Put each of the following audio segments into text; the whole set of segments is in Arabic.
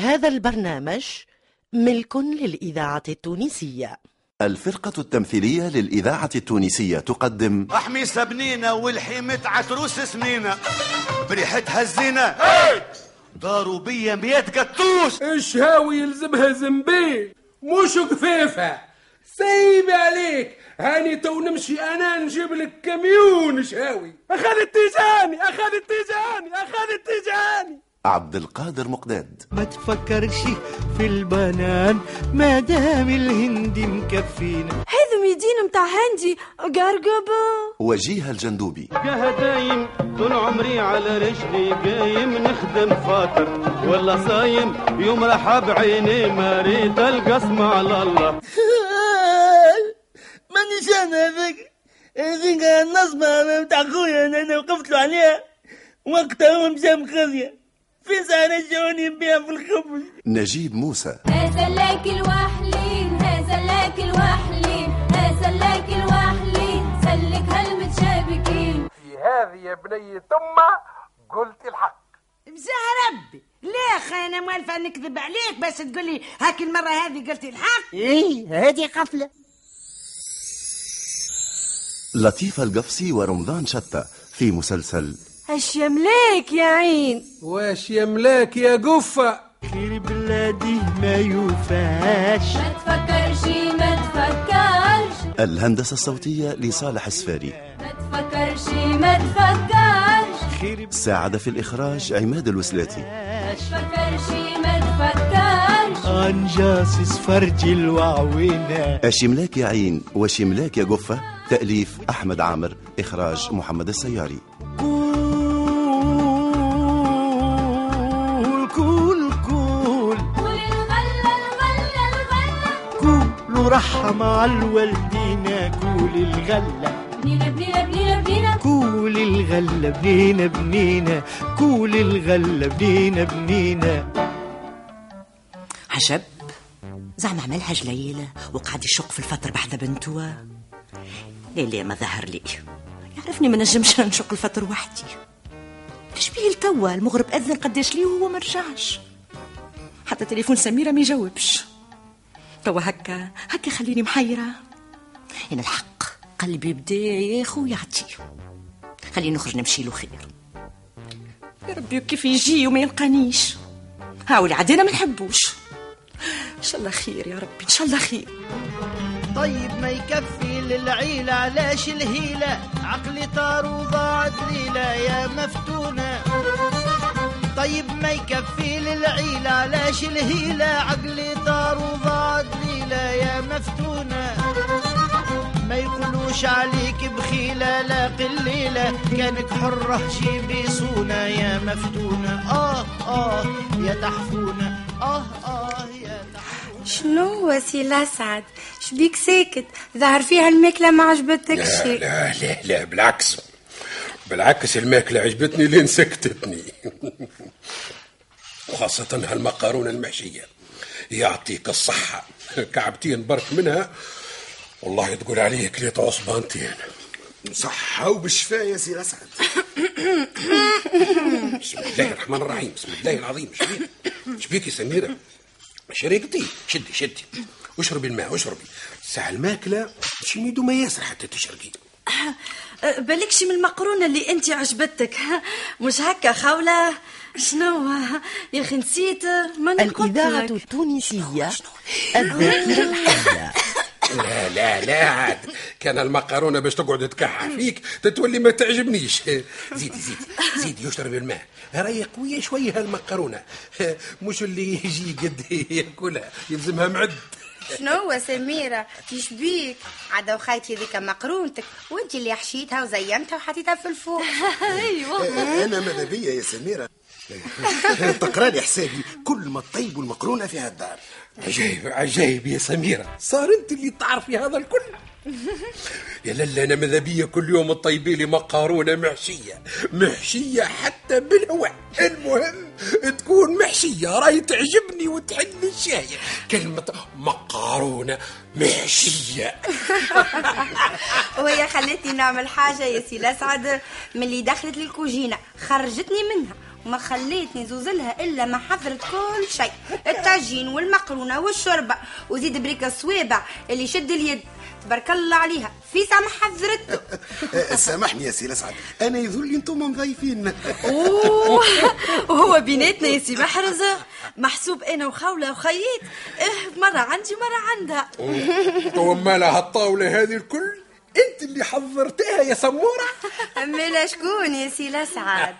هذا البرنامج ملك للإذاعة التونسية. الفرقة التمثيلية للإذاعة التونسية تقدم حميسة بنينة والحيمة عتروس سنينة بريحتها الزينة داروا بيا ميات قطوش الشهاوي يلزمها زنبيل مش قفيفة سيب عليك. هاني تو نمشي أنا نجيب لك كميون شهاوي أخذ التيجاني أخذ التيجاني أخذ التيجاني عبد القادر مقداد. ما تفكرش في البنان ما دام الهندي مكفينا هذا ميدين متاع هندي قرقبة. وجيه الجندوبي. دايم طول عمري على رجلي قايم نخدم فاطر. ولا صايم يوم رحب عيني ما ريت القسم على الله. مانيش أنا هذاك هذيك؟ النصبة بتاع خويا أنا وقفت له عليها. وقتها هو مشى مخزية في سنة جوني بيها في الخبز. نجيب موسى. هذا لك الوحلين هذا لك الوحلين هذا لك الوحلين. سلك هالمتشابكين. في هذه يا بني ثم قلت الحق. بزاه ربي. لا أنا موالفة نكذب عليك بس تقول لي هاك المرة هذه قلت الحق؟ إيه هذه قفلة. لطيفة القفصي ورمضان شتى في مسلسل اش يملاك يا عين؟ واش يملاك يا قفة خير بلادي ما يوفاش. ما تفكرش ما تفكرش. الهندسة الصوتية لصالح السفاري. ما تفكرش ما تفكرش. خير ساعد في الإخراج عماد الوسلاتي. ما تفكرش ما تفكرش. عن جاسس فرج الوعوينة أشملاك يا عين؟ وشملاك يا قفة تأليف أحمد عامر إخراج محمد السياري. الغلة كول رحم على الوالدين كول الغلة. بنينا بنينا بنينا بنينا. كول الغلة بنينا بنينا. كول الغلة بنينا بنينا. عجب. زعما عملها جليلة وقعد يشق في الفترة بعد بنتوة لا لا ما ظهر لي. يعرفني ما نجمش نشق الفتر وحدي. إيش بيه توا المغرب أذن قداش ليه وهو ما رجعش حتى تليفون سميرة ما يجاوبش. توا هكا هكا خليني محيرة. أنا الحق قلبي بدا ياخو يعطي خليني نخرج نمشي له خير. يا ربي كيف يجي وما يلقانيش؟ هاولي عاد أنا ما نحبوش. إن شاء الله خير يا ربي إن شاء الله خير. طيب ما يكفي للعيلة علاش الهيلة؟ عقلي طار وضاعت ليلة يا مفتونة. طيب ما يكفي للعيلة علاش الهيلة؟ عقلي طار وضاعت ليلة يا مفتونة. ما يقولوش عليك بخيلة لا قليلة كأنك حرة جيبي صونة يا مفتونة. آه آه يا تحفونة. آه آه يا تحفونة. شنو وسيلة سعد؟ شبيك ساكت ظهر فيها الماكلة ما عجبتك لا لا لا لا بالعكس. بالعكس الماكلة عجبتني لين سكتتني وخاصة هالمقارونة المحشية. يعطيك الصحة. كعبتين برك منها. والله تقول عليه كليت عصبانتين. صحة وبالشفاء يا سي أسعد. بسم الله الرحمن الرحيم. بسم الله العظيم. شبيك شبيك يا سميرة؟ شريقتي. شدي شدي. واشربي الماء واشربي ساعة الماكلة شميدو ما ياسر حتى تشرقي. بالكش من المقرونة اللي أنت عجبتك مش هكا خولة شنو؟ يا أخي نسيت ما الإذاعة التونسية الذاكرة الحية. لا لا لا عاد. كان المقارونة باش تقعد تكحح فيك تتولي ما تعجبنيش. زيدي زيدي زيدي يشرب الماء. راهي قوية شوية هالمقارونة مش اللي يجي قد ياكلها يلزمها معد. شنو سميرة؟ يشبيك عدا وخايتي ذيك مقرونتك. وانت اللي حشيتها وزينتها وحطيتها في الفوق. أنا ماذا بيا يا سميرة؟ تقرا لي حسابي. كل ما طيب المقرونة في هالدار عجيب عجيب يا سميرة. صار أنت اللي تعرفي هذا الكل. يا للا أنا ماذا بيا كل يوم تطيبي لي مقارونة محشية. محشية حتى بالهواء. المهم تكون محشية. راهي تعجبني وتحل الشاي. كلمة مقارونة محشية. وهي خلتني نعمل حاجة يا سي الأسعد من اللي دخلت للكوجينة. خرجتني منها. وما خليتني زوزلها إلا ما حضرت كل شيء. الطاجين والمقرونة والشوربة وزيد بريك الصوابع اللي شد اليد. تبارك الله عليها. في سامح حضرته آه، سامحني يا سي الاسعد أنا يظل لي أنتم مضيفين أوه. وهو بيناتنا يا سي محرز. محسوب أنا وخوله وخييت. إيه مرة عندي مره عندها. ومالها الطاولة هذه الكل. انت اللي حضرتها يا سمورة؟ ملا شكون يا سي الأسعد؟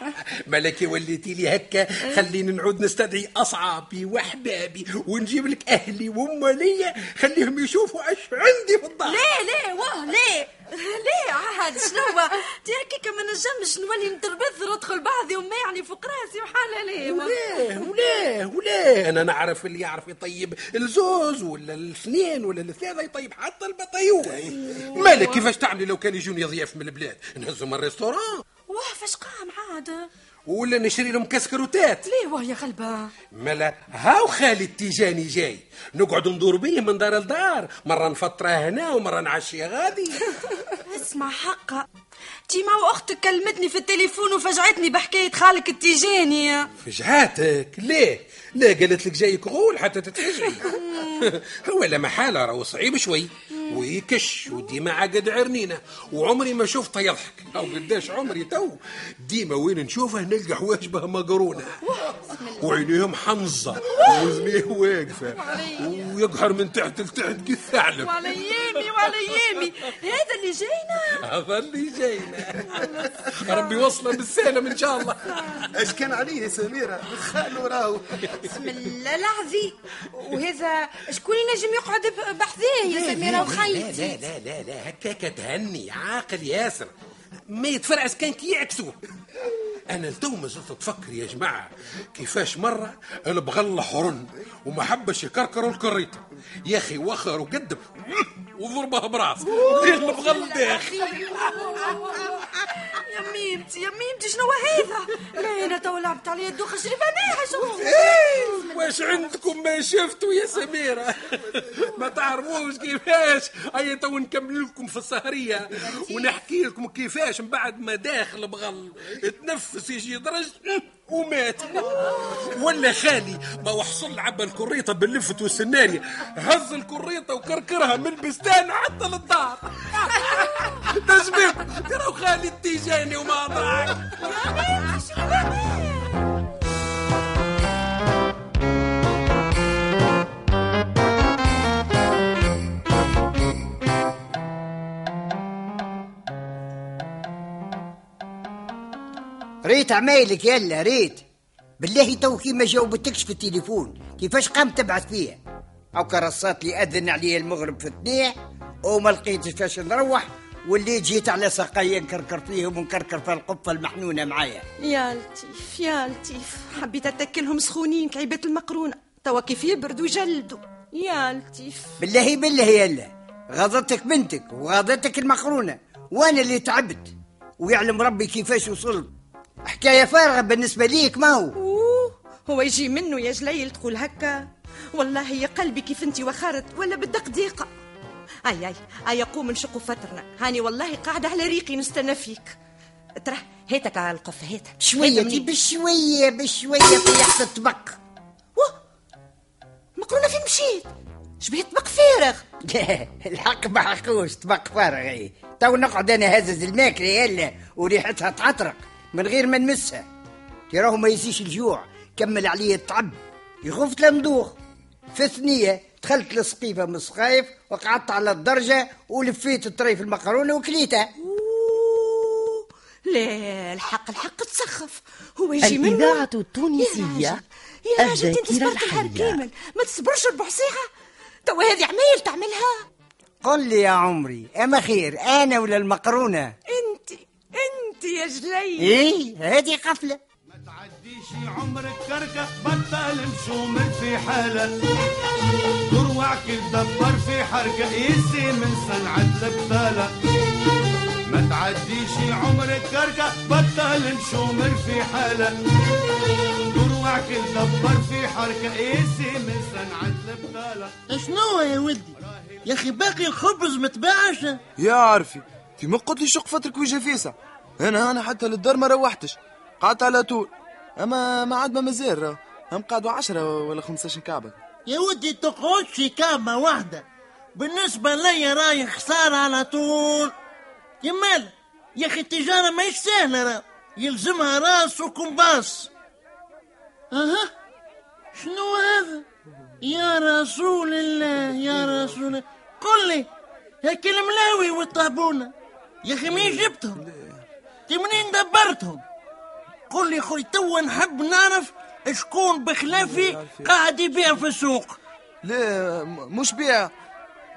ملكي وليتي لي هكا خليني نعود نستدعي اصحابي وأحبابي ونجيب لك أهلي وامالية خليهم يشوفوا أش عندي في الدار. ليه ليه واه ليه؟ ليه عاد؟ شنو تي هكاك ما نجمش نولي نتربذ ندخل بعضي وما يعني فوق راسي؟ وحالة ليه وليه؟ وليه؟ وليه؟ أنا نعرف اللي يعرف يطيب الزوز ولا الاثنين ولا الثلاثة يطيب حتى البطيوة. مالك؟ كيفاش تعملي لو كان يجوني ضياف من البلاد؟ نهزهم الريستوران. واه فاش قام عاد؟ ولا نشري لهم كسكروتات ليه واه يا غلبة؟ ملا هاو خالد تيجاني جاي. نقعد ندور بيه من دار لدار. مرة نفطره هنا ومرة نعشي غادي. اسمع حقا تي مع أختك كلمتني في التليفون وفجعتني بحكاية خالك التيجاني. فجعاتك ليه؟ لا قالت لك جايك غول حتى تتفجعي. هو لا محالة راهو صعيب شوي. ويكش وديما عقد عرنينة. وعمري ما شفته يضحك. أو قداش عمري تو. ديما وين نشوفه نلقى حواجبه مقرونة. وعينيهم حمزة وزنيه واقفة. ويقهر من تحت لتحت كالثعلب وعلى يامي وعلى يامي هذا اللي جاينا. هذا اللي جاينا. ربي وصله بالسلام إن شاء الله. اش كان عليه يا سميرة؟ خالو راهو. بسم الله العظيم. وهذا شكون ينجم يقعد بحذاه يا سميرة؟ وخيتي لا لا لا هكاك تهني عاقل ياسر. ما يتفرعس كان كي يعكسوه أنا لتو ما زلت تفكر يا جماعة كيفاش مرة البغل حرن وما حبش يكركروا الكريطه يا أخي وخر وقدم. وضربها براس ليه البغل داخل. ميمتي يا ميمتي شنو هذا؟ لا أنا تو لعبت علي الدوخه شري بناها شوف إيه، واش عندكم ما شفتوا يا سميرة؟ ما تعرفوش كيفاش؟ هيا تو نكمل لكم في السهرية ونحكي لكم كيفاش من بعد ما داخل بغل تنفس يجي درج ومات. ولا خالي؟ ما وحصل عبى الكريطة باللفت والسنارية هز الكريطة وكركرها من البستان حتى للدار. تسبيق ترى خالي التيجاني وما ضاعك ريت عمايلك يلا ريت. بالله تو كي ما جاوبتكش في التليفون. كيفاش قام تبعث فيها أو كرصات لي أذن علي المغرب في الثنية وما لقيتش فاش نروح واللي جيت على ساقيا نكركر فيهم ونكركر في القفة المحنونة معايا. يا لطيف يا لطيف. حبيت أتكلهم سخونين كعيبات المقرونة. توا كيف يبردوا يجلدوا يا لطيف. بالله بالله يلا. غاضتك بنتك وغاضتك المقرونة. وأنا اللي تعبت. ويعلم ربي كيفاش وصلت. حكاية فارغة بالنسبة ليك ما هو؟ هو يجي منه يا جليل تقول هكا. والله يا قلبي كيف أنت وخارت ولا بدك ضيقة. أي أي أي قوم نشقوا فترنا هاني والله قاعدة على ريقي نستنى فيك. ترى هيتك على القفه هيت شوية هيت بشوية في يحصى الطبق مقرونة فين مشيت. شبيه طبق فارغ. لا الحق ما حقوش طبق فارغ إيه. تو نقعد أنا هزز الماكلة يلا وريحتها تعطرق. من غير ما نمسها. تراه ما يزيش الجوع. كمل عليه الطعب يخفت لمدوخ في ثنية دخلت لسقيفة من السقايف وقعدت على الدرجة ولفيت طريف المقرونة وكليتها. لا الحق الحق تسخف. هو يجي منه الإذاعة التونسية. يا راجل أنت صبرت الحية. كامل. ما تصبرش ربع ساعة توا هذه عمايل تعملها. قل لي يا عمري أما خير أنا ولا المقرونة؟ أنت أنت. يا جليل. إيه هذه قفلة. تعديش عمرك كركة بطل مشومر في حالة. تروع كل دبر في حركة يسي من صنعة البطالة ما تعديش عمرك كركة بطل مشومر في حالة. تروع كل دبر في حركة يسي من صنعة البطالة شنو يا ولدي؟ يا أخي باقي الخبز متباعش. يا عارفي في ما قلت لي شق فترك وجه فيسع أنا أنا حتى للدار ما روحتش. قعدت على طول. أما ما عاد ما مازال. هم قعدوا عشرة ولا 15 كعبة يا ودي تقعدش كعبة واحدة. بالنسبة لي راي خسارة على طول. يا مال يا أخي التجارة ماهيش سهلة را يلزمها راس وكمباس أها؟ شنو هذا؟ يا رسول الله يا رسول الله. قل لي هيك الملاوي والطابونة. يا أخي مين جبتهم؟ منين دبرتهم. قل لي خوي توا نحب نعرف شكون بخلافي قاعد يبيع في السوق. لا مش بيع.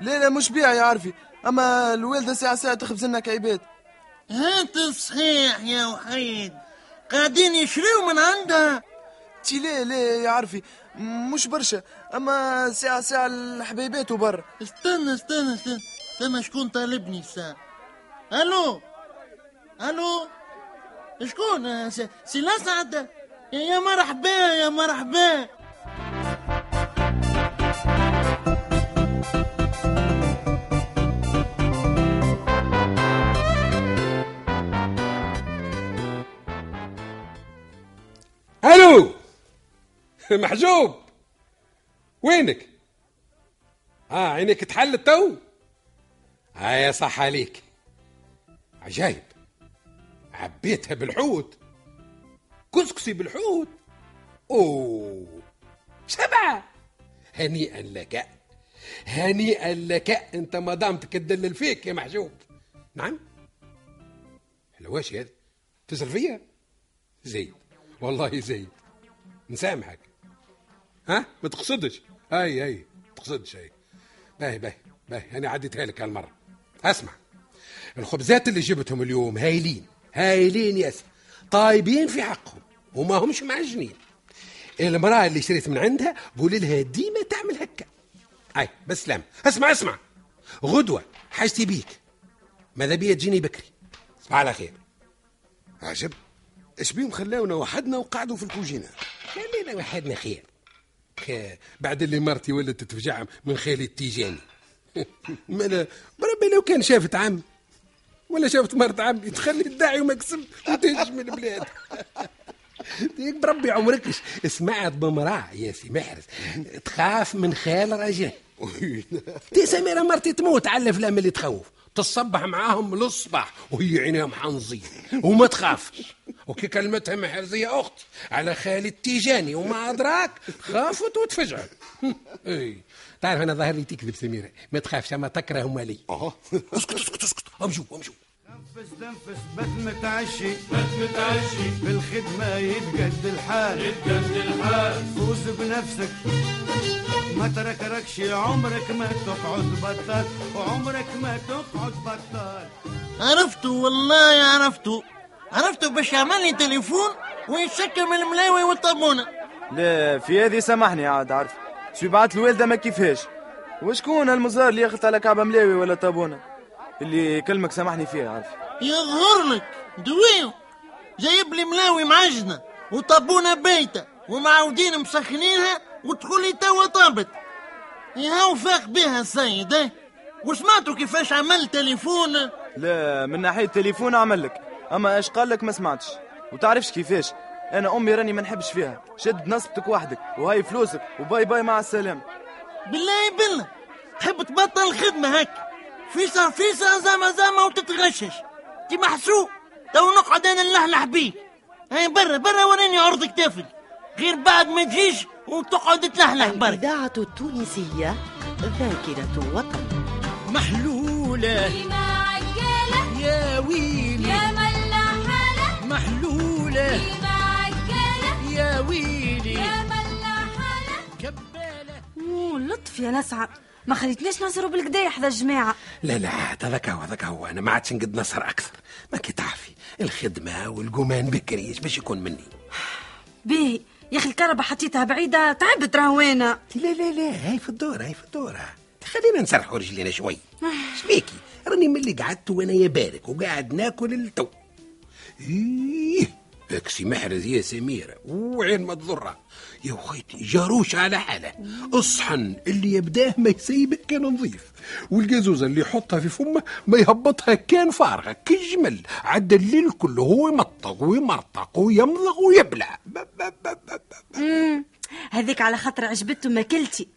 لا لا مش بيع يا عرفي أما الوالدة ساعة ساعة تخبز لنا كعباد. هات صحيح يا وحيد. قاعدين يشريوا من عندها. تي لا لا يا عرفي مش برشا. أما ساعة ساعة الحبيبات وبر. استنى استنى استنى. استنى شكون طالبني الساعة؟ ألو؟ ألو؟ شكون؟ آه، سي الاسعد يا مرحبا يا مرحبا. ألو؟ محجوب. وينك؟ آه عينك تحلت تو آه يا صح عليك. عجايب. عبيتها بالحوت. كسكسي بالحوت. أوه. سبعة هنيئا لك. هنيئا لك. أنت ما دامت تدلل فيك يا محجوب. نعم. حلواشي هذا تسأل فيا؟ زيد. والله زيد. نسامحك ها؟ ما تقصدش؟ أي أي. تقصدش أي. باهي باهي باهي. أنا عديتها لك هالمرة. أسمع. الخبزات اللي جبتهم اليوم هايلين. هايلين ياسر طايبين في حقهم. وما همش معجنين المرأة اللي شريت من عندها قولي لها ديما تعمل هكا. أي بسلام. اسمع اسمع. غدوة حاجتي بيك. ماذا بيا تجيني بكري؟ صباح على خير. عجب. إيش بيهم خلاونا وحدنا وقعدوا في الكوجينة؟ خلينا وحدنا خير. بعد اللي مرتي ولت تتفجع من خالي التيجاني مالا بربي لو كان شافت عم. ولا شافت مرت عمي تخلي الداعي ومكسب وتهجم البلاد ديك بربي عمركش سمعت بمرأة يا سي محرز. تخاف من خال راجل دي سميرة مرتي تموت على الأفلام اللي تخوف. تصبح معاهم للصباح وهي عينيهم حنظير وما تخافش. وكي كلمتها محرزية أختي على خالي التيجاني وما أدراك خافت وتفجعت. تعرف أنا ظاهر لي تكذب سميرة ما تخافش أما تكره مالي اسكت اسكت اسكت. أمشوا أمشوا. نفس تنفس بات متعشي. بات متعشي. بالخدمة يتقد الحال. يتقد الحال. فوز بنفسك. ما تركركش عمرك ما تقعد بطال وعمرك ما تقعد بطال عرفته والله عرفته. عرفته باش يعمل لي تليفون ويتشكل من الملاوي والطابونة. لا في هذه سامحني عاد عارف شو بعت الوالدة ما كيفاش وشكون هالمزار اللي ياخذ على كعبة ملاوي ولا طابونة؟ اللي كلمك سامحني فيها عارف. يظهر لك دويو. جايب لي ملاوي معجنة وطابونة بايتة ومعودين مسخنينها وتقول لي توا طابت. يهو فاق بها السيد إيه؟ وسمعتوا كيفاش عمل تليفون؟ لا من ناحية تليفون عمل لك. أما إيش قال لك ما سمعتش. وتعرفش كيفاش. أنا أمي راني ما نحبش فيها. شد نصبتك وحدك وهاي فلوسك وباي باي مع السلامة. بالله بالله تحب تبطل الخدمة هك فيسا فيسا زما زما وتتغشش. تي محسوب تو نقعد أنا نلحلح بيك. هاي برا برا وريني عرض كتافك غير بعد ما تجيش وتقعد تلحلح برا. الإذاعة التونسية ذاكرة وطن. محلولة. يا ويلي. يا ملاحالة محلولة. يا ويلي. يا ملاحالة كبالة. لطف يا نسعة ما خليتناش نصروا بالكدا حدا الجماعة. لا لا عاد هذاك هو هذاك هو. أنا ما عادش نقد نسهر أكثر. ما كي تعرفي الخدمة والقومان بكري إيش باش يكون مني. باهي. يا أخي الكهرباء حطيتها بعيدة تعبت راهوانا لا لا لا هاي في الدور هاي في الدور خلينا نسرحوا رجلينا شوي. شبيكي راني من اللي قعدت وأنا يا بارك وقاعد ناكل التو. إيه. اكسي محرز يا سميرة وعين ما تضرها. يا وخيتي جاروش على حالة. الصحن اللي يبداه ما يسيبه كان نظيف. والقازوزة اللي يحطها في فمه ما يهبطها كان فارغة. كجمل. عدى الليل كله هو يمطق ويمرطق ويمضغ ويبلع. هذيك على خاطر عجبته ماكلتي.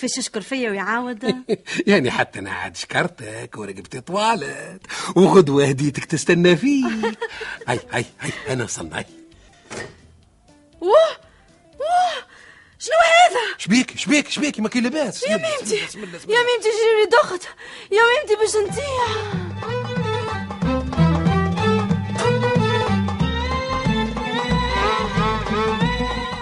كيفاش يشكر فيا ويعاود. يعني حتى أنا عاد شكرتك ورقبت طوالت وغدوة هديتك تستنى فيك. هاي هاي هاي أنا وصلنا هاي. واه واه شنو هذا؟ شبيك شبيك شبيك ما كاين لاباس يا ميمتي يا ميمتي جيري ضغط. يا ميمتي باش نطيح.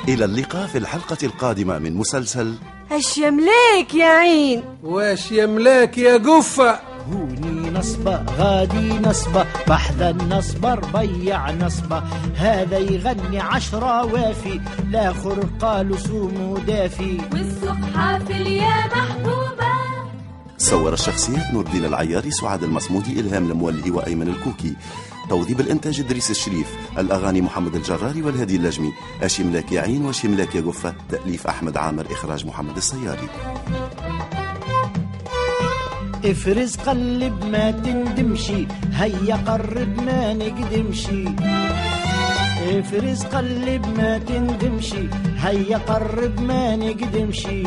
إلى اللقاء في الحلقة القادمة من مسلسل اش يملاك يا عين؟ واش يملاك يا قفة هوني نصبة غادي نصبة بحذا النصبة ربيع نصبة. هذا يغني عشرة وافي الآخر قالوا سومو دافي. والسوق حافل يا محبوبة. صور الشخصيات نور الدين العياري سعاد المصمودي إلهام المولي وأيمن الكوكي. توظيف الإنتاج إدريس الشريف الأغاني محمد الجراري والهادي اللجمي أشيم لك يا عين وشيم لك يا قفة تأليف أحمد عامر إخراج محمد السياري افرز قلب ما تندمشي هيا قرب ما نقدمشي. افرز قلب ما تندمشي هيا قرب ما نقدمشي.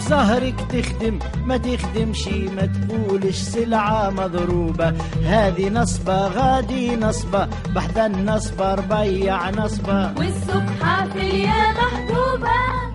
ظهرك تخدم ما تخدمشي ما تقولش سلعة مضروبة. هذه نصبة غادي نصبة بحذا النصبة ربيع نصبة. والسوق حافل يا محبوبة